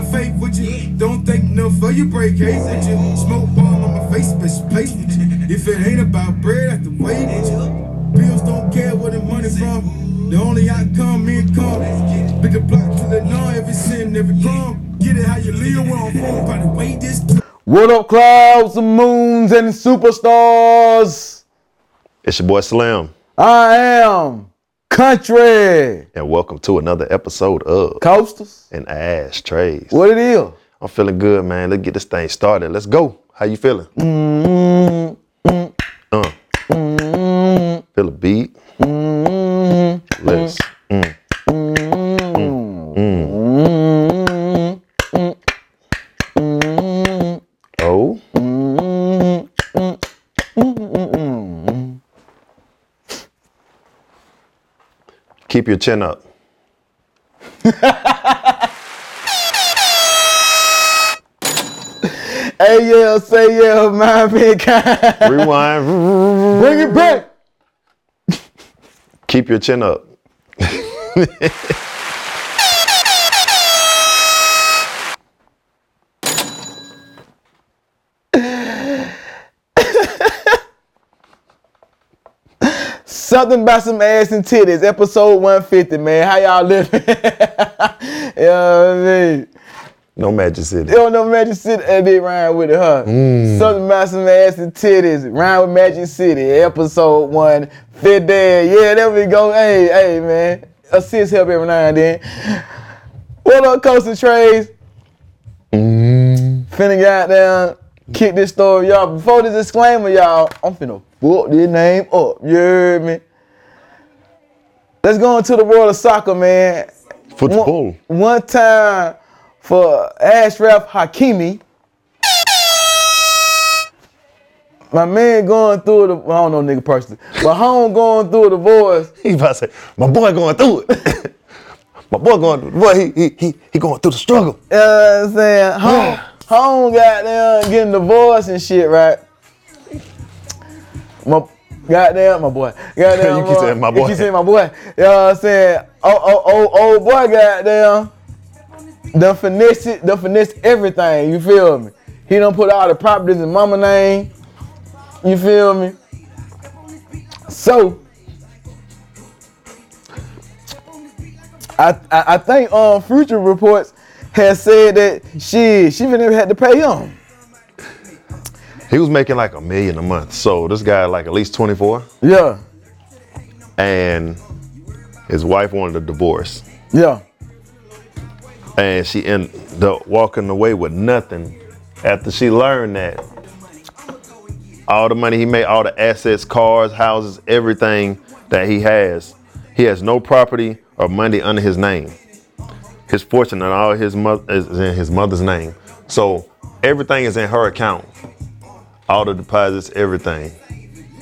the faith with you. Don't think enough of you break hate with you. Smoke ball on my face, bitch, place with you. If it ain't about bread, I have to wait with you. Bills don't care where the money from. The only outcome, me and come. Big a block to the know every sin, every crumb. Get it how you live, we're on phone, by the way this. What up, clouds and moons and superstars? It's your boy Slim, I am country and welcome to another episode of coasters. An Ashtrays. What it is? I'm feeling good, man. Let's get this thing started. Let's go. How you feeling? Mm-hmm. Uh. Mm, Feel a beat? Let's. Keep your chin up. Hey yeah, say yeah, mind being kind. Rewind. Bring it back. Keep your chin up. Something about some ass and titties, episode 150, man. How y'all living? you know what I mean? No Magic City. Don't know Magic City, and they rhyme with it, huh? Mm. Something about some ass and titties, rhyme with Magic City, episode 150. Yeah, there we go. Hey, hey, man. Assist help every now and then. What up, Coastal Trays? Mm-hmm. Finna get down, kick this story, y'all. Before the disclaimer, y'all, I'm finna book this name up. You heard me? Let's go into the world of soccer, man. Football. One, one time for Achraf Hakimi. My man going through the, I don't know nigga personally, but home going through the divorce. He about to say, my boy going through it. my boy going, through boy, he, he, he, he going through the struggle. You know what I'm saying? Home, home goddamn, getting divorced and shit, right? My goddamn my boy. Goddamn You keep saying my boy. You keep saying my boy. You know what I'm saying? Oh, oh, oh, old boy goddamn. Done finesse it, done finesse everything, you feel me? He done put all the properties in mama name. You feel me? So I, I I think um Future Reports has said that she she even had to pay him. He was making like a million a month. So this guy like at least 24 Yeah, and his wife wanted a divorce. yeah. And she ended up walking away with nothing after she learned that all the money he made, all the assets, cars, houses, everything that he has, he has no property or money under his name. His fortune and all his mother is in his mother's name. So everything is in her account. All the deposits, everything.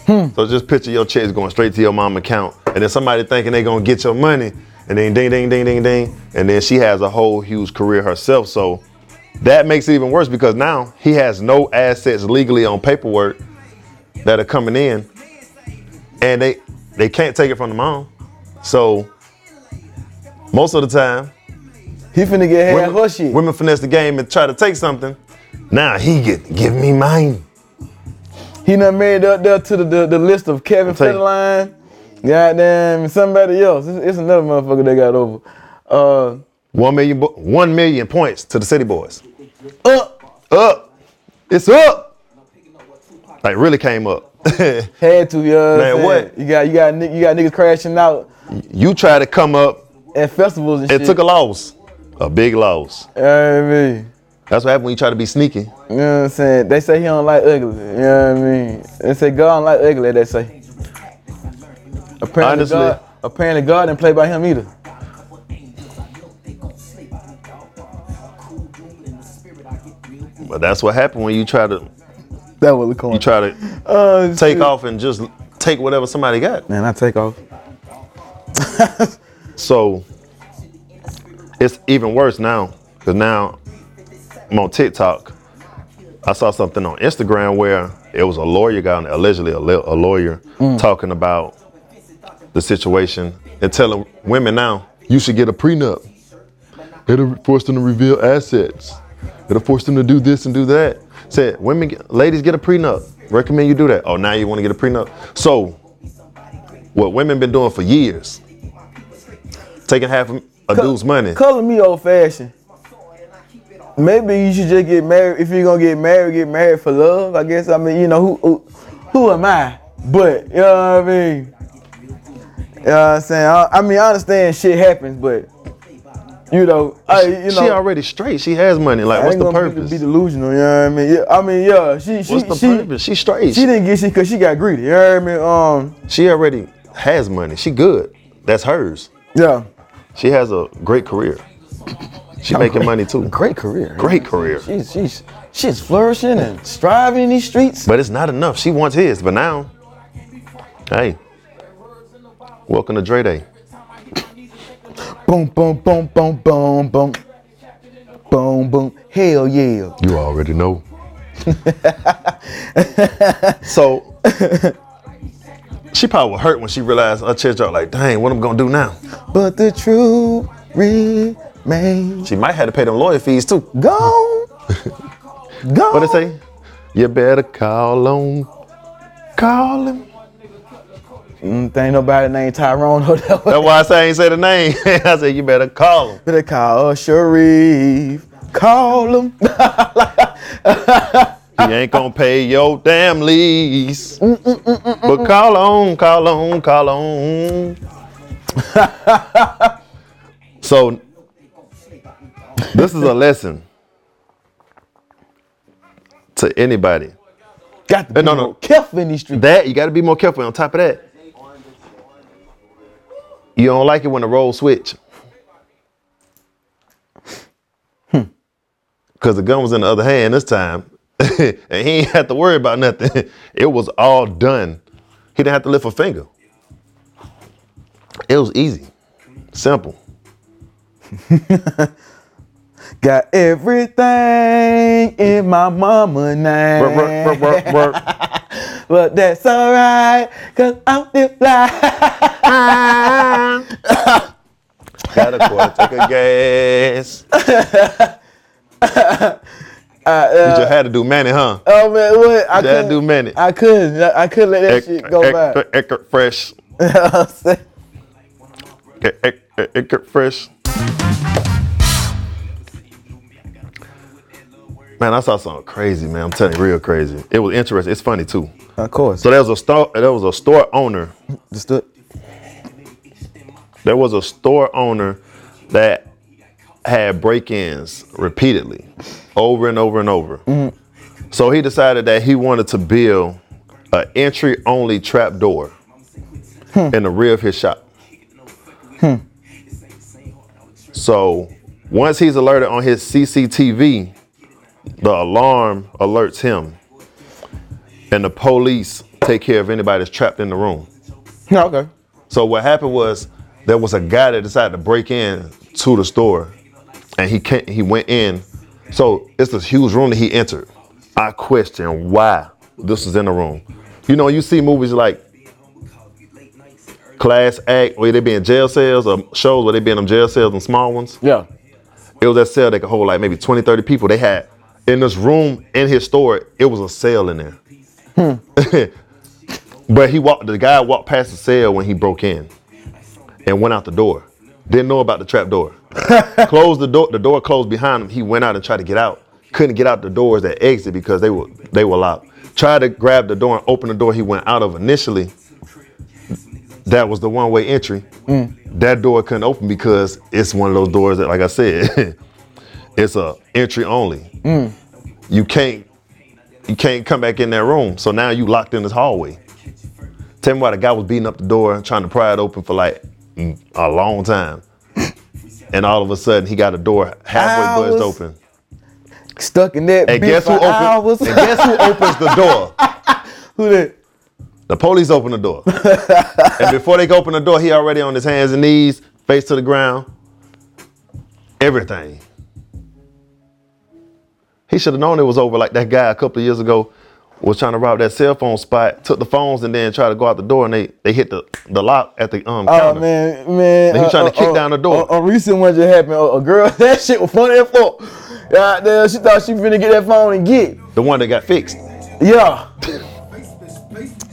Hmm. So just picture your checks going straight to your mom account, and then somebody thinking they gonna get your money, and then ding, ding, ding, ding, ding, and then she has a whole huge career herself. So that makes it even worse because now he has no assets legally on paperwork that are coming in, and they they can't take it from the mom. So most of the time, He finna get half her women, shit. women finesse the game and try to take something. Now he get give me mine. He not married up there to the, the, the list of Kevin. Federline, goddamn, and somebody else. It's, it's another motherfucker they got over. Uh, One million, bo- one million points to the City Boys. up, Up, it's up. Like really came up. had to, what Man, what? You got you got you got niggas crashing out you try to come up, at festivals and it shit. took a loss, a big loss. You know what I mean? That's what happened when you try to be sneaky. You know what I'm saying? They say he don't like ugly. You know what I mean? They say God don't like ugly. They say. Apparently Honestly. God, apparently God didn't play by him either. But that's what happened when you try to That was the coin. you try to Oh, take shit. off and just take whatever somebody got. Man, I take off. So it's even worse now because now I'm on TikTok. I saw something on Instagram where it was a lawyer guy, allegedly a, a lawyer, mm. talking about the situation and telling women now you should get a prenup. It'll force them to reveal assets. It'll force them to do this and do that. Said women, ladies get a prenup. Recommend you do that. Oh, now you want to get a prenup. So, what women been doing for years, taking half a dude's money. Color me old fashioned. Maybe you should just get married. If you're gonna get married, get married for love. I guess. I mean, you know, who who, who am I? But you know what I mean. You know what I'm saying? I, I mean, I understand shit happens, but you know, I you know. she already straight. She has money. Like, what's the gonna be- purpose? Be, delusional, you know what I mean? Yeah, I mean, yeah, she she What's the she, purpose? She straight. she didn't get shit because she got greedy. You know what I mean? Um, She already has money. She good. That's hers. yeah, She has a great career. She making money too. great career. Great career. She's she's she's flourishing and striving in these streets. But it's not enough. She wants his. But now, hey, welcome to Dre Day. Boom, boom, boom, boom, boom, boom, boom, boom. Hell yeah. You already know. so she probably was hurt when she realized her chest dropped. Like, dang, what am I gonna do now? But the truth remains She might have to pay them lawyer fees too. gone. gone. What it say? You better call on, call him. Mm, there ain't nobody named Tyrone. That's why I say I ain't say the name. I said you better call him. Better call Sharif. Call him. He ain't gonna pay your damn lease. Mm, mm, mm, but call on, call on, call on. so this is a lesson to anybody. Got to eh, be no, no. more careful in these streets. That you gotta be more careful. On top of that, you don't like it when the roles switch. Hmm. Cause the gun was in the other hand this time. and he ain't had to worry about nothing. It was all done. He didn't have to lift a finger. It was easy. Simple. Got everything in my mama name. Work, work, work, work, work. But that's alright, cause I'm still fly. Got a quarter, take a gas. Uh, you just had to do Manny, huh? oh man, what? I You had to do couldn't, Manny. I couldn't. I couldn't let that shit go by. Eck- Eck- Eckert Fresh. Eckert Fresh. Man, I saw something crazy, man. I'm telling you, real crazy. It was interesting. It's funny too. Of course. So there was a store. There was a store owner. Understood. There was a store owner that had break-ins repeatedly, over and over and over. So he decided that he wanted to build an entry-only trap door in the rear of his shop. So once he's alerted on his CCTV, the alarm alerts him, and the police take care of anybody that's trapped in the room. Okay. So what happened was there was a guy that decided to break in to the store, and he can't, he went in. So it's this huge room that he entered. I question why this was in the room. You know, you see movies like Class Act where they be in jail cells or shows where they be in them jail cells and small ones. Yeah. It was that cell that could hold like maybe 20, 30 people. They had in this room in his store, it was a cell in there. Hmm. but he walked the guy walked past the cell when he broke in and went out the door. Didn't know about the trap door. closed the door, the door closed behind him. He went out and tried to get out. Couldn't get out the doors that exit because they were they were locked. Tried to grab the door and open the door he went out of initially. That was the one-way entry. That door couldn't open because it's one of those doors that, like I said, it's a entry only. You can't you can't come back in that room. So now you locked in this hallway. Tell me why the guy was beating up the door, trying to pry it open for like mm, a long time. And all of a sudden he got a door halfway buzzed open. Stuck in that And bitch guess who for hours. opens? And guess who opens the door? who that? The police open the door. and before they go open the door, he already on his hands and knees, face to the ground. Everything. He should have known it was over like that guy a couple of years ago was trying to rob that cell phone spot, took the phones and then tried to go out the door and they they hit the, the lock at the um Oh counter. man, man. Then he trying to kick down the door. A, a recent one just happened. A, a girl, that shit was funny as fuck. God damn, she thought she was finna get that phone and get. The one that got fixed. Yeah.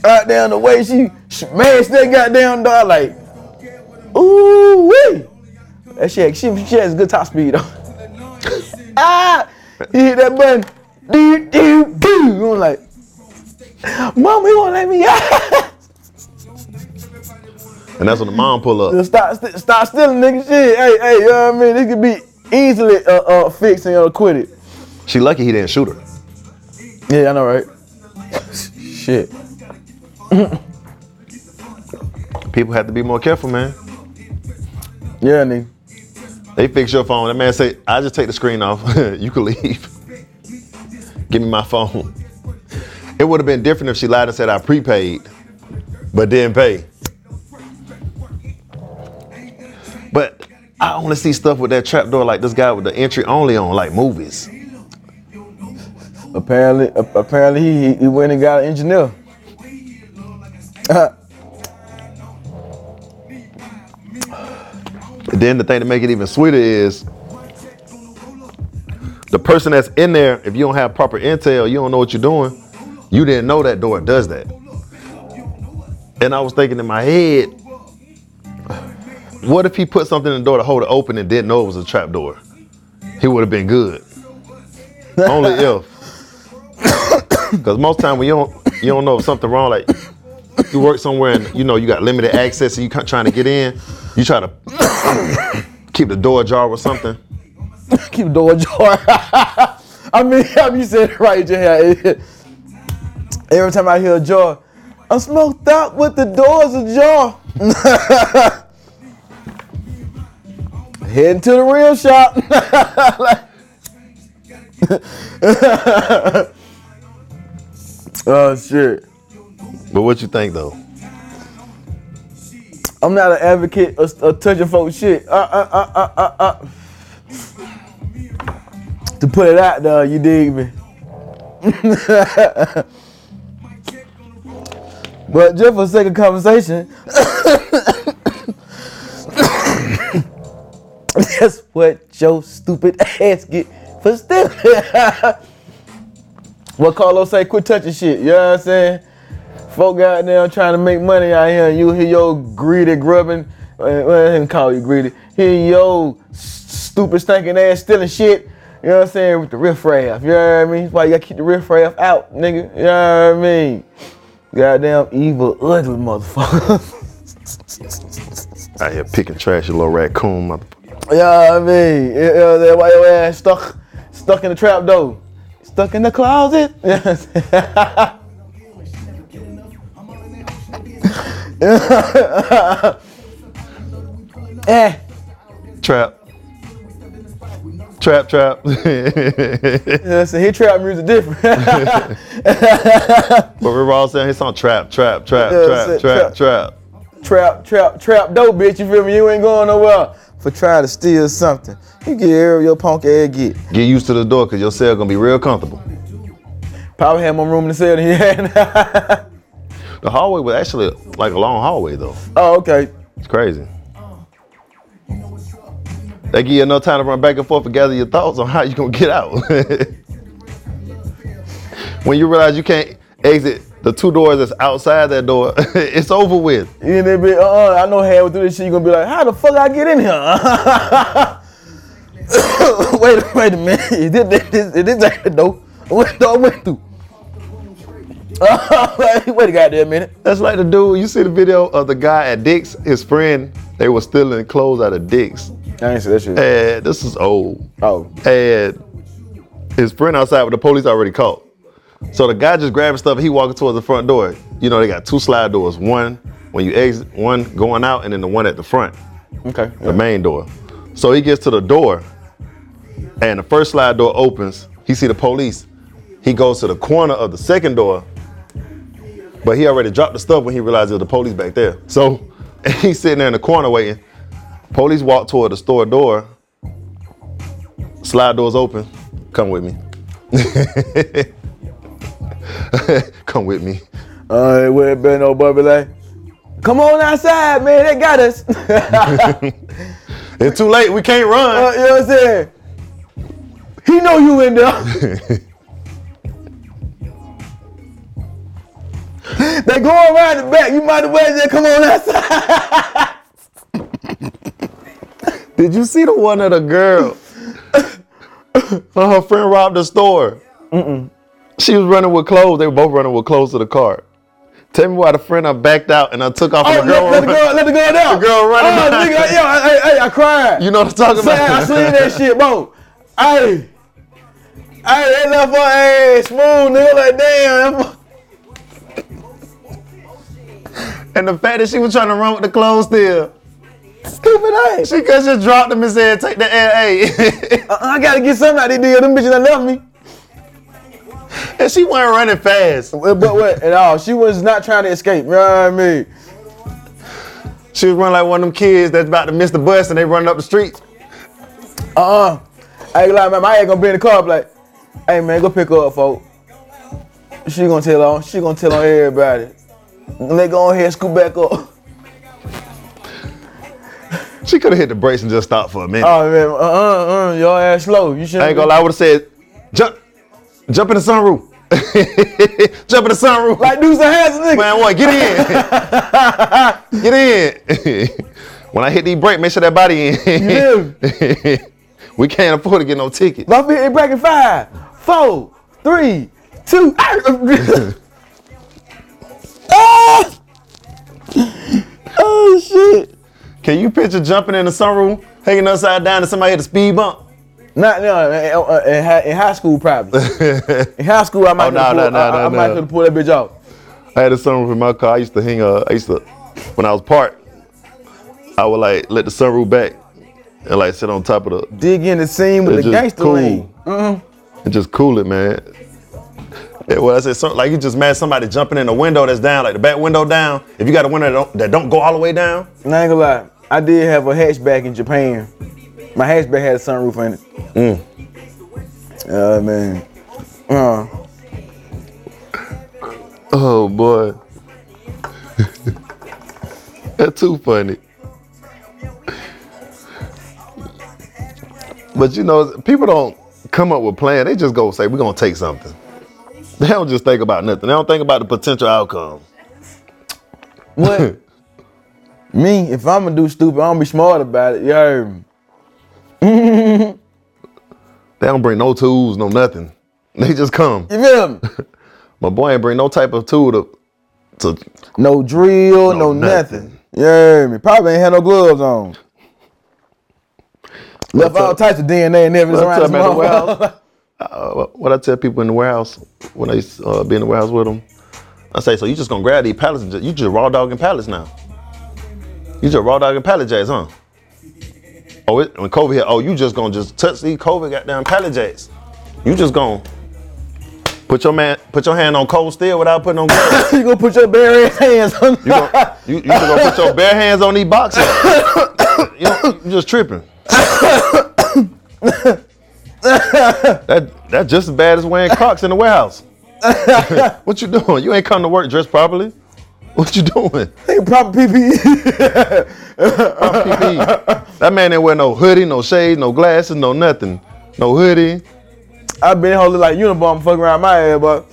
God damn, the way she smashed that goddamn door, like, ooh wee. That shit, she, she has good top speed though. ah, he hit that button. Do do do. I'm like, Mom, he won't let me out. And that's when the mom pull up. Stop, st- stop stealing, nigga. Shit. Hey, hey, you know what I mean? This could be easily uh, uh, fixed and acquitted. She lucky he didn't shoot her. Yeah, I know, right? Shit. People have to be more careful, man. Yeah, nigga. They fix your phone. That man say, I just take the screen off. you can leave. Give me my phone. It would have been different if she lied and said I prepaid, but didn't pay. But I only see stuff with that trap door like this guy with the entry only on, like movies. Apparently, apparently he, he went and got an engineer. Then the thing to make it even sweeter is the person that's in there, if you don't have proper intel, you don't know what you're doing, you didn't know that door does that. And I was thinking in my head, what if he put something in the door to hold it open and didn't know it was a trap door? He would have been good. Only if. Because most time when you don't you don't know if something wrong, like you work somewhere and you know you got limited access and you trying to get in, you try to keep the door ajar or something. Keep the door ajar. I mean, I mean, you said it right, Jay. Every time I hear a jar, I'm smoked out with the doors ajar. Heading to the real shop. oh shit. But what you think though? I'm not an advocate of, of touching folks shit. Uh, uh, uh, uh, uh, uh. To put it out there, you dig me? but just for sake of conversation, that's what your stupid ass get for stealing. what Carlos say, quit touching shit, you know what I'm saying? Folk out there trying to make money out here, and you hear your greedy grubbing. Well, I didn't call you greedy. Hear your stupid stinking ass stealing shit. You know what I'm saying? With the riffraff. You know what I mean? That's why you gotta keep the riffraff out, nigga. You know what I mean? Goddamn evil, ugly motherfucker. Out here picking trash, you little raccoon motherfucker. you know I mean? You know what Why your ass stuck, stuck in the trap door? Stuck in the closet? You know what I'm saying? eh. Trap. Trap, trap. Yeah, so his trap music different. but we're all saying his song trap, trap, trap, Yeah, trap, say trap, trap. trap. trap, trap, trap dope, bitch. You feel me? You ain't going nowhere for trying to steal something. You get your punk ass get. Get used to the door because your cell gonna be real comfortable. Probably had more room in the cell than he had. The hallway was actually like a long hallway though. oh, okay. It's crazy. They give you enough time to run back and forth and gather your thoughts on how you're gonna get out. when you realize you can't exit the two doors that's outside that door, it's over with. You in there, bitch? Uh, I know halfway through this shit, you gonna be like, how the fuck I get in here? wait, a- wait a minute. Is this, this, this, this ain't the door? What door I went through? wait, wait a goddamn minute. That's like the dude, you see the video of the guy at Dick's, his friend, they were stealing clothes out of Dick's. I ain't see that shit. And this is old. Oh. And his friend outside with the police already caught. So the guy just grabbing stuff, he walking towards the front door. You know, they got two slide doors. One when you exit, one going out, and then the one at the front, Okay. the main door. So he gets to the door, and the first slide door opens. He see the police. He goes to the corner of the second door, but he already dropped the stuff when he realized there was the police back there. So he's sitting there in the corner waiting. Police walk toward the store door. Slide doors open. Come with me. Come with me. Uh, it would been no be like, come on outside, man, they got us. It's too late. We can't Uh, run. you know what I'm saying? He know you in there. they go around the back. You might as well just come on outside. Did you see the one of the girl? when her friend robbed the store. She was running with clothes. They were both running with clothes to the car. Tell me why the friend I backed out and I took off Oh, and the girl. let, let the girl, let the girl down. The girl running Oh, nigga, yeah, I, I, I, cried. You know what I'm talking about? I seen that shit, bro. Hey, hey, they left her ass smooth, nigga. Like, damn. And the fact that she was trying to run with the clothes still. Stupid ass. She could just dropped them and said, take the LA. Uh, I gotta get something out of deal. Them bitches that left me. and she wasn't running fast. But what? At all. She was not trying to escape. You know what I mean? She was running like one of them kids that's about to miss the bus and they running up the street. Uh-uh. I ain't lie, man. My ass gonna be in the car, like, hey man, go pick her up, folk. She gonna tell on, she gonna tell on everybody. And they go ahead and scoot back up. She could have hit the brakes and just stopped for a minute. Oh man, uh uh uh, your ass slow. You should. I ain't gonna lie, I would have said, jump, jump in the sunroof. jump in the sunroof. Like do some hands, nigga. Man, what? Get in. Get in. when I hit these brakes, make sure that body in. we can't afford to get no ticket. My feet in bracket five, four, three, two. ah! Oh shit. Can you picture jumping in the sunroof, hanging upside down, and somebody hit a speed bump? Not no, in, in, hi- in high school probably. in high school, I might Oh, no, have no, no, I, I no, might no. could have pulled that bitch off. I had a sunroof in my car. I used to hang. Uh, I used to, when I was parked, I would like let the sunroof back and like sit on top of the Dig in the scene with the gangster cool. lean. and just cool it, man. Yeah, well, I said something like you just mad somebody jumping in a window that's down, like the back window down. If you got a window that don't, that don't go all the way down, I ain't gonna lie, I did have a hatchback in Japan. My hatchback had a sunroof in it. Mm. Uh man. Uh, oh boy, that's too funny. But you know, people don't come up with plan. They just go say, "We're gonna take something." They don't just think about nothing. They don't think about the potential outcome. what? me, if I'm gonna do stupid, I'm gonna be smart about it. You heard me? They don't bring no tools, no nothing. They just come. You feel me? My boy ain't bring no type of tool to to No drill, no, No nothing. nothing. You heard me? Probably ain't had no gloves on. Left all types of DNA and What's around up, this man, the warehouse? uh, what I tell people in the warehouse when I used to uh, be in the warehouse with them, I say, so you just gonna grab these pallets and just, you just raw dogging pallets now. You just raw dogging pallet jacks, huh? Oh, it, when COVID hit, oh, you just gonna just touch these COVID goddamn pallet jacks. You just gonna put your man, put your hand on cold steel without putting on gloves. you gonna put your bare hands on You, gonna, you, you just gonna put your bare hands on these boxes. you, know, you just tripping. that that's just as bad as wearing Crocs in the warehouse. what you doing? You ain't come to work dressed properly. What you doing? Ain't proper PPE. PPE. That man didn't wear no hoodie, no shades, no glasses, no nothing. No hoodie. I've been holding like uniform fucking around my head, but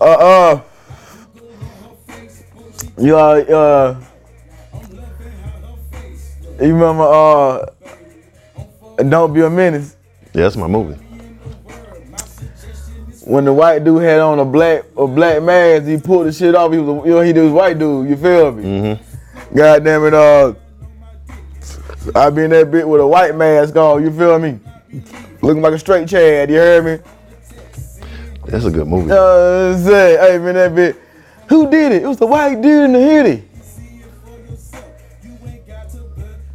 uh uh you uh uh you remember uh Don't Be a Menace Yeah, that's my movie. When the white dude had on a black a black mask, he pulled the shit off. He was a, you know he was white dude. You feel me? Mm-hmm. God damn it, uh, I been that bit with a white mask on. You feel me? Looking like a straight Chad. You heard me? That's a good movie. Uh, say, hey man, that bit. Who did it? It was the white dude in the hoodie.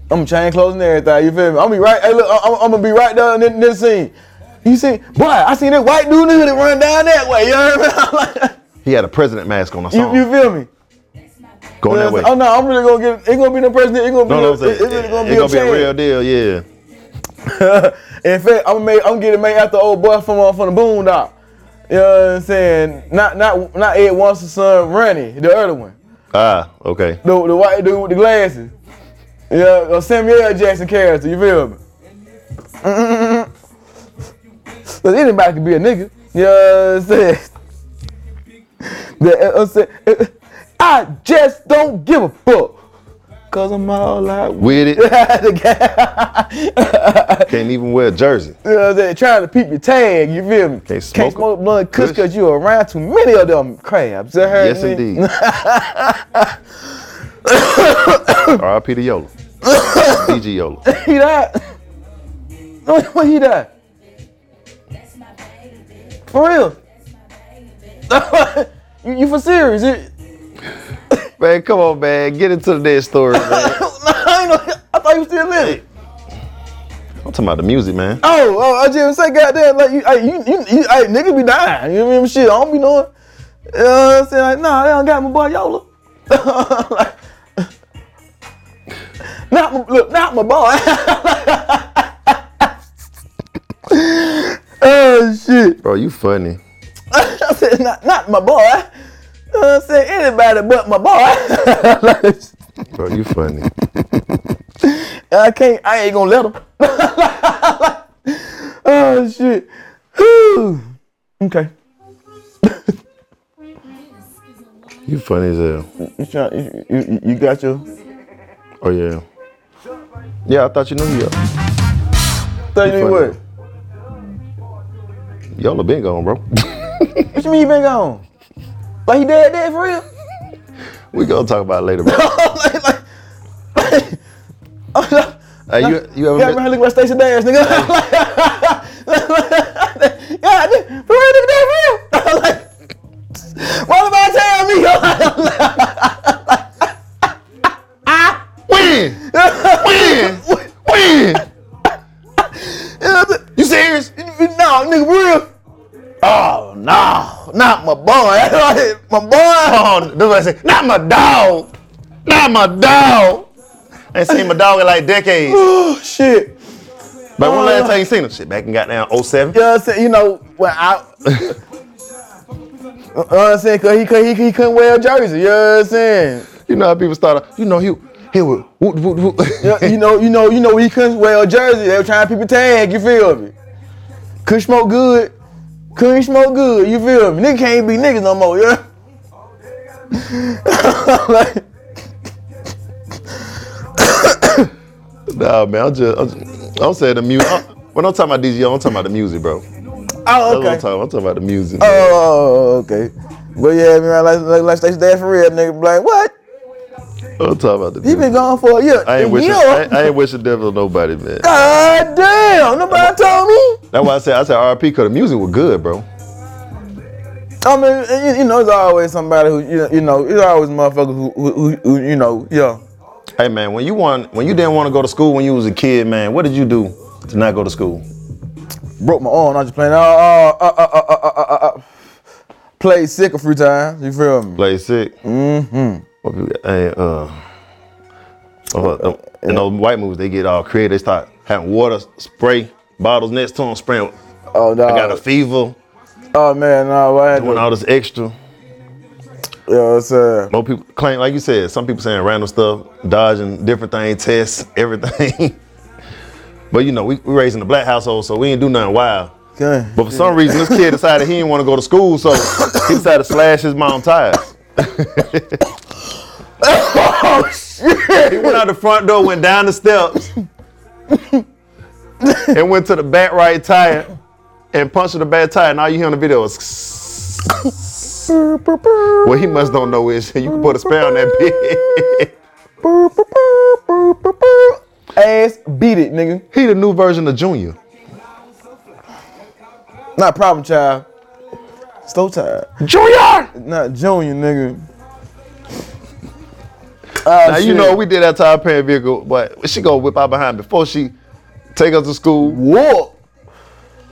I'm chain clothes and everything. You feel me? I'm be right. Hey, look, I'm, I'm gonna be right there in this scene. You see, boy, I seen that white dude in the hoodie run down that way. You know what I mean? He had a president mask on. I saw you, you feel me? Going that way. Oh no, I'm really gonna get. It gonna be no president. It gonna be. No, a, it, it's really gonna it be a, gonna be a real deal, yeah. In fact, I'm make, I'm getting made after old boy from uh, from the Boondock. You know what I'm saying? Not not not Ed wants the son, Ronnie, the other one. Ah, okay. The, the white dude with the glasses. Yeah, a Samuel. Jackson character, you feel me? Cause anybody can be a nigga. You know what I'm saying? The- I'm saying, I just don't give a fuck. Cause I'm all out with it, can't even wear a jersey. You know what I'm saying? Trying to peep your tag, you feel me? Can't smoke Can't smoke kush. cause you around too many of them crabs. You heard Yes, me? indeed. R.I.P. to Yola. DG Yola. he died. When, when he died? For real? you, you for serious? It, Man, come on, man. Get into the next story, man. I, I thought you still living. I'm talking about the music, man. Oh, oh, I just say, goddamn, like you, I, you, you, you I, niggas be dying. You know what I mean? Shit, I don't be knowing. You know what I'm saying? Like, nah, they don't got my boy Yola. like, not my, look, not my boy. Oh shit! Bro, you funny. I said, not, not my boy. You know what I'm saying? Anybody but my boy. Bro, you funny. I can't. I ain't gonna let him. oh shit. Whew. Okay. You funny as hell. You, you, you, you got your Oh, yeah. Yeah, I thought you knew Yola. thirty minute funny. word. Yola been gone, bro. What you mean he been gone? Like he dead dead for real? we gonna talk about it later, bro. like, like, like, Hey, you, you ever Yeah, met, man, look at station dance, nigga. Damn, for real, nigga, dead for real? like, boy. my boy. Oh, that's what I say. Not my dog. Not my dog. I ain't seen my dog in like decades. Oh shit. But when last uh, time you seen him? Shit, back in goddamn 07. You know what I'm saying? You know, when I. Uh, uh, you know what I'm saying? Cause he, cause he, he couldn't wear a jersey. You know what I'm saying? You know how people start, you know, he, he would, whoop, whoop, whoop. You know, you know, you know, he couldn't wear a jersey. They were trying to people tag. You feel me? Couldn't smoke good. Couldn't smoke good. You feel me? Nigga can't be niggas no more. Yeah. like, nah, man, I'm just, I'm, just, I'm saying the music. When I'm talking about DJ, I'm talking about the music, bro. Oh, what I'm okay. talking, I'm talking about the music. Oh, okay. But yeah, man, like, like, like Stacey Dad for real, nigga. Like, what? I'm talking about the He been gone for a year. I ain't wishing. I, ain't- I ain't wishing devil on nobody, man. God damn, nobody told me. That's why I said, I said RP because the music was good, bro. I mean, you, you know, there's always somebody who, you know, you know, it's always motherfuckers who, who, who, who, you know, yeah. Hey, man, when you want, when you didn't want to go to school when you was a kid, man, what did you do to not go to school? Broke my arm, I just playing, uh, uh, uh, uh, uh, uh, uh, uh, played sick a few times, you feel me? Play sick. Mm-hmm. What people got? Hey, uh, uh, uh, in those white movies, they get all creative. They start having water spray bottles next to them, spraying. Oh, no. I got a fever, oh, man, no, I doing to, all this extra. you know what I'm saying? More people claim, like you said, some people saying random stuff, dodging different things, tests, everything. but you know, we, we raised in a black household, so we ain't do nothing wild. Okay. But for some reason, this kid decided he didn't want to go to school, so he decided to slash his mom tires. Oh, shit. He went out the front door, went down the steps, and went to the back right tire and punched the back tire. And all you hear on the video is. what he must don't know is you can put a spell on that bitch. Ass beat it, nigga. he the new version of Junior. Not problem child. Slow time. Junior! Not junior, nigga. Oh, Now you know we did that to our parent vehicle, but she gonna whip out behind before she take us to school. whoop,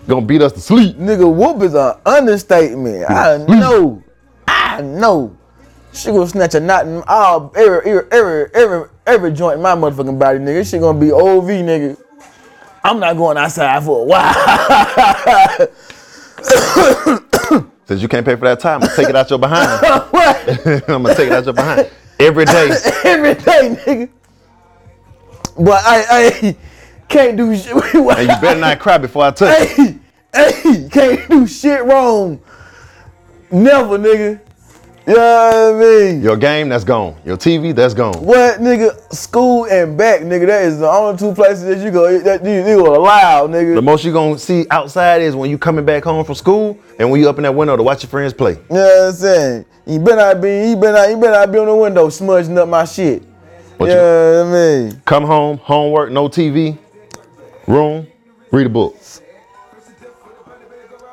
Gonna beat us to sleep. nigga. Whoop is an understatement. I know, I know. She gonna snatch a knot in all every every every every, every joint in my motherfucking body, nigga. She gonna be OV, nigga. I'm not going outside for a while. Since you can't pay for that time, I'm gonna take it out your behind. what? I'm gonna take it out your behind every day. Every day, nigga. But I, I can't do shit. And you better not cry before I touch you. Hey, hey, can't do shit wrong. Never, nigga. You know what I mean? Your game, that's gone. Your TV, that's gone. What, nigga? School and back, nigga. That is the only two places that you go that you, you allowed, nigga. The most you gonna see outside is when you coming back home from school and when you up in that window to watch your friends play. You know what I'm saying? You better not be, you better not, you better not be on the window smudging up my shit. What you you- know what I mean? Come home, homework, no TV, room, read a book.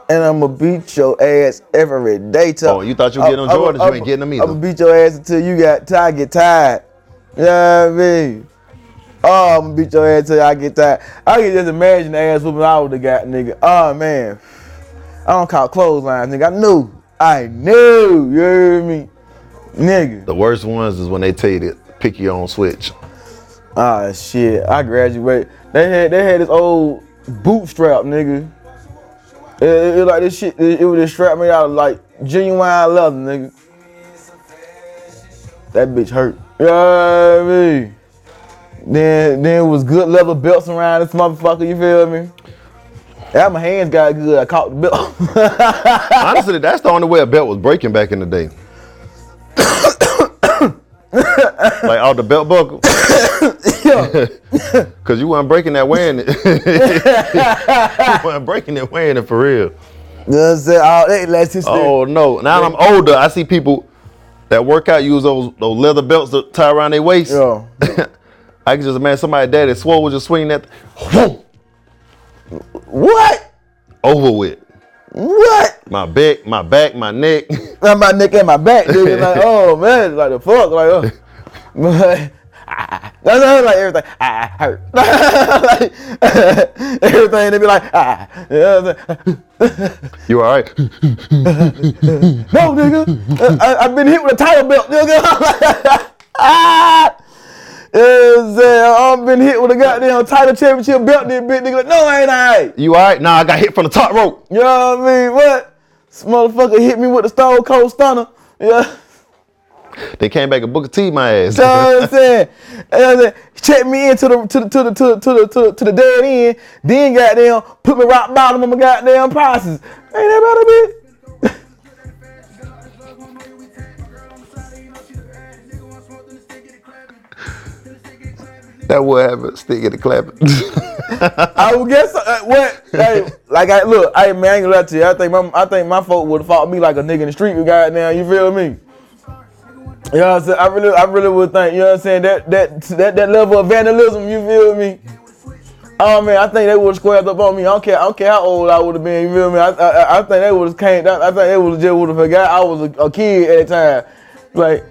And I'ma beat your ass every day. Till, Oh, you thought you were getting on Jordans, you ain't getting them either. I'ma beat your ass until you got till I get tired. You know what I mean? Oh, I'm gonna beat your ass till I get tired. I can just imagine the ass whooping I would have got, nigga. Oh man, I don't call clotheslines, nigga. I knew, I knew. You hear me, nigga? The worst ones is when they tell you to pick your own switch. Ah shit, I graduated. They had they had this old bootstrap, nigga. It, it, it like this shit. It, it would just strap me out of like genuine leather, nigga. That bitch hurt. You know what I mean? Then then it was good leather belts around this motherfucker. You feel me? Yeah, my hands got good. I caught the belt. Honestly, that's the only way a belt was breaking back in the day. like all the belt buckle. Cause you weren't breaking that wearing it. you weren't breaking it wearing it for real. you know what I'm saying? That elasticity. Oh no! Now I'm older. I see people that work out use those those leather belts to tie around their waist. Yeah. I can just imagine somebody daddy swole was just swinging that whoom, What? over with. What? My back, my back, my neck. My neck and my back, nigga. like, oh man, like the fuck, like, uh, but ah, that's like everything. Ah, hurt. like, everything they be like, ah, you know what I'm saying? You all right? no, nigga, I, I've been hit with a title belt, nigga. ah. You saying? I've been hit with a goddamn title championship belt, this bitch, nigga. Like, no, I ain't I. You all right? Nah, I got hit from the top rope. You know what I mean? What? This motherfucker hit me with the Stone Cold Stunner. Yeah. They came back and Booker T my ass. You know what I'm saying? You know what I'm saying? Check me into the to the to the to the to the to the, to the dead end. Then goddamn put me rock bottom of my goddamn prices. Ain't that about a that would have a stick in the clapping. I would guess uh, what hey, like I look, hey man, I ain't gonna lie to you. I think my I think my folk would have fought me like a nigga in the street with goddamn, you feel me? You know what I'm saying? I really I really would think, you know what I'm saying, that that that that level of vandalism, you feel me? Oh man, I think they would have squared up on me. I don't care. I don't care how old I would have been. You feel me? I, I, I think they would have came. I think they would have just would have forgot I was a, a kid at the time. Like,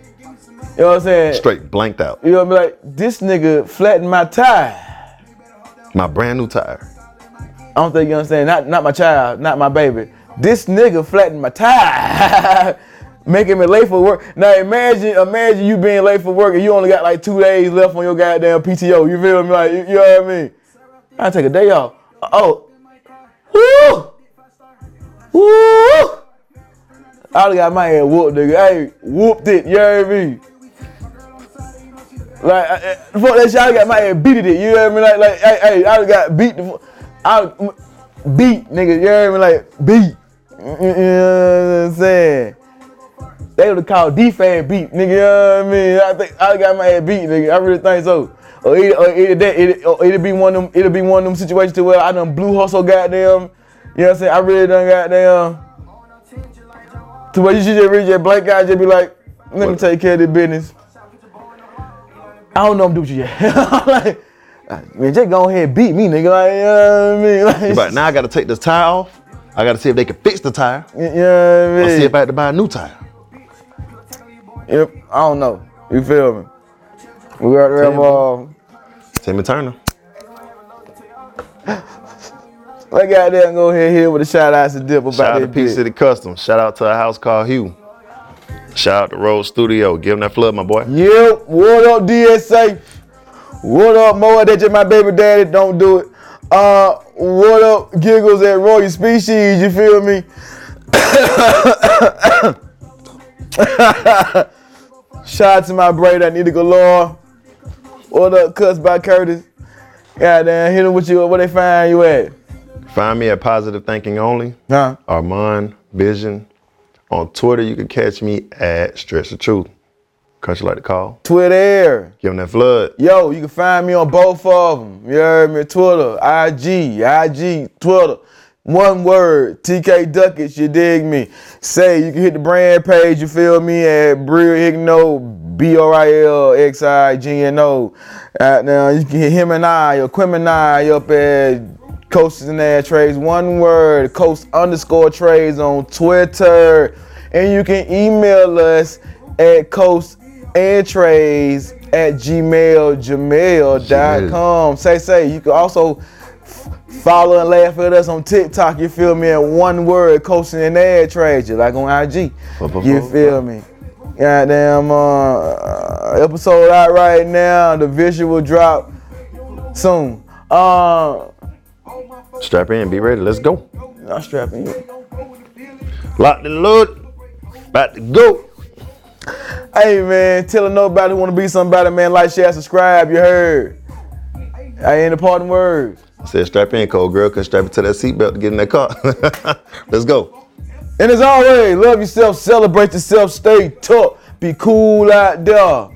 you know what I'm saying? Straight blanked out. You know what I mean? Like this nigga flattened my tire. My brand new tire. I don't think you understand. Not not my child, not my baby. This nigga flattened my tire, making me late for work. Now imagine, imagine you being late for work and you only got like two days left on your goddamn PTO. You feel me? Like you, know what I mean? I take a day off. Uh, oh, woo, woo. I got my head whooped, nigga. Hey, whooped it. You heard me? Like, I, I- fuck that shit, I got my head beat it. You know hear me? Like, like, hey, hey, I got beat. The, I beat, nigga. You hear me? Like, beat. You know what I'm saying? They would have called D-Fan beat, nigga. You know what I mean? I think I got my head beat, nigga. I really think so. Or either, or either that, it, or it'll be one of them. It'll be one of them situations to where I done blue hustle, goddamn. You know what I'm saying? I really done goddamn. To where you should just read your blank guy, just be like, let me take care of the business. I don't know I'm doing you yet. like, man, just go ahead and beat me, nigga. Like, you know what I mean? Like, But now I got to take this tire off. I got to see if they can fix the tire. you know what I Or see if I had to buy a new tire. Yep, I don't know. You feel me? We got to have, uh, Timmy Turner. let goddamn go ahead here with a shout out to Dip about Shout out to that P bitch. City Customs. Shout out to a house called Hugh. Shout out to Road Studio. Give him that flood, my boy. Yep, what up, DSA? What up, Moa? That's just my baby daddy. Don't do it. Uh, what up, Giggles at Royal Species? You feel me? Shout out to my brother I need to go galore. What up, cuts by Curtis? Goddamn, hit him with you. Where they find you at? Find me at Positive Thinking Only. Huh? Armand Vision. On Twitter, you can catch me at Stretch the Truth. Kuntry like to call. Twitter. Give them that flood. Yo, you can find me on both of them. You heard me? Twitter, IG, IG, Twitter. One word, TK Duckets, you dig me. Say, you can hit the brand page, you feel me, at Brill Higno, B-R-I-L-X-I-G-N-O. Right now, you can hit him and I, or Quim and I, up at Coasts and Ad Trades. One word, Coast underscore trades on Twitter. And you can email us at Coast and Trades at gmail, gmail.com. Say, say, you can also follow and laugh at us on TikTok. You feel me? One word, coaching and ad trade, just like on IG. You feel me? Goddamn, uh, episode out right now. The visual drop soon. Uh, Strap in, be ready. Let's go. I'm strapping you. Lock the load. About to go. Hey man, tell nobody who wanna be somebody, man. Like, share, subscribe. You heard? I ain't the parting word. I Said strap in, cold girl. Cause strap it to that seatbelt to get in that car. Let's go. And as always, love yourself, celebrate yourself, stay tough, be cool out there.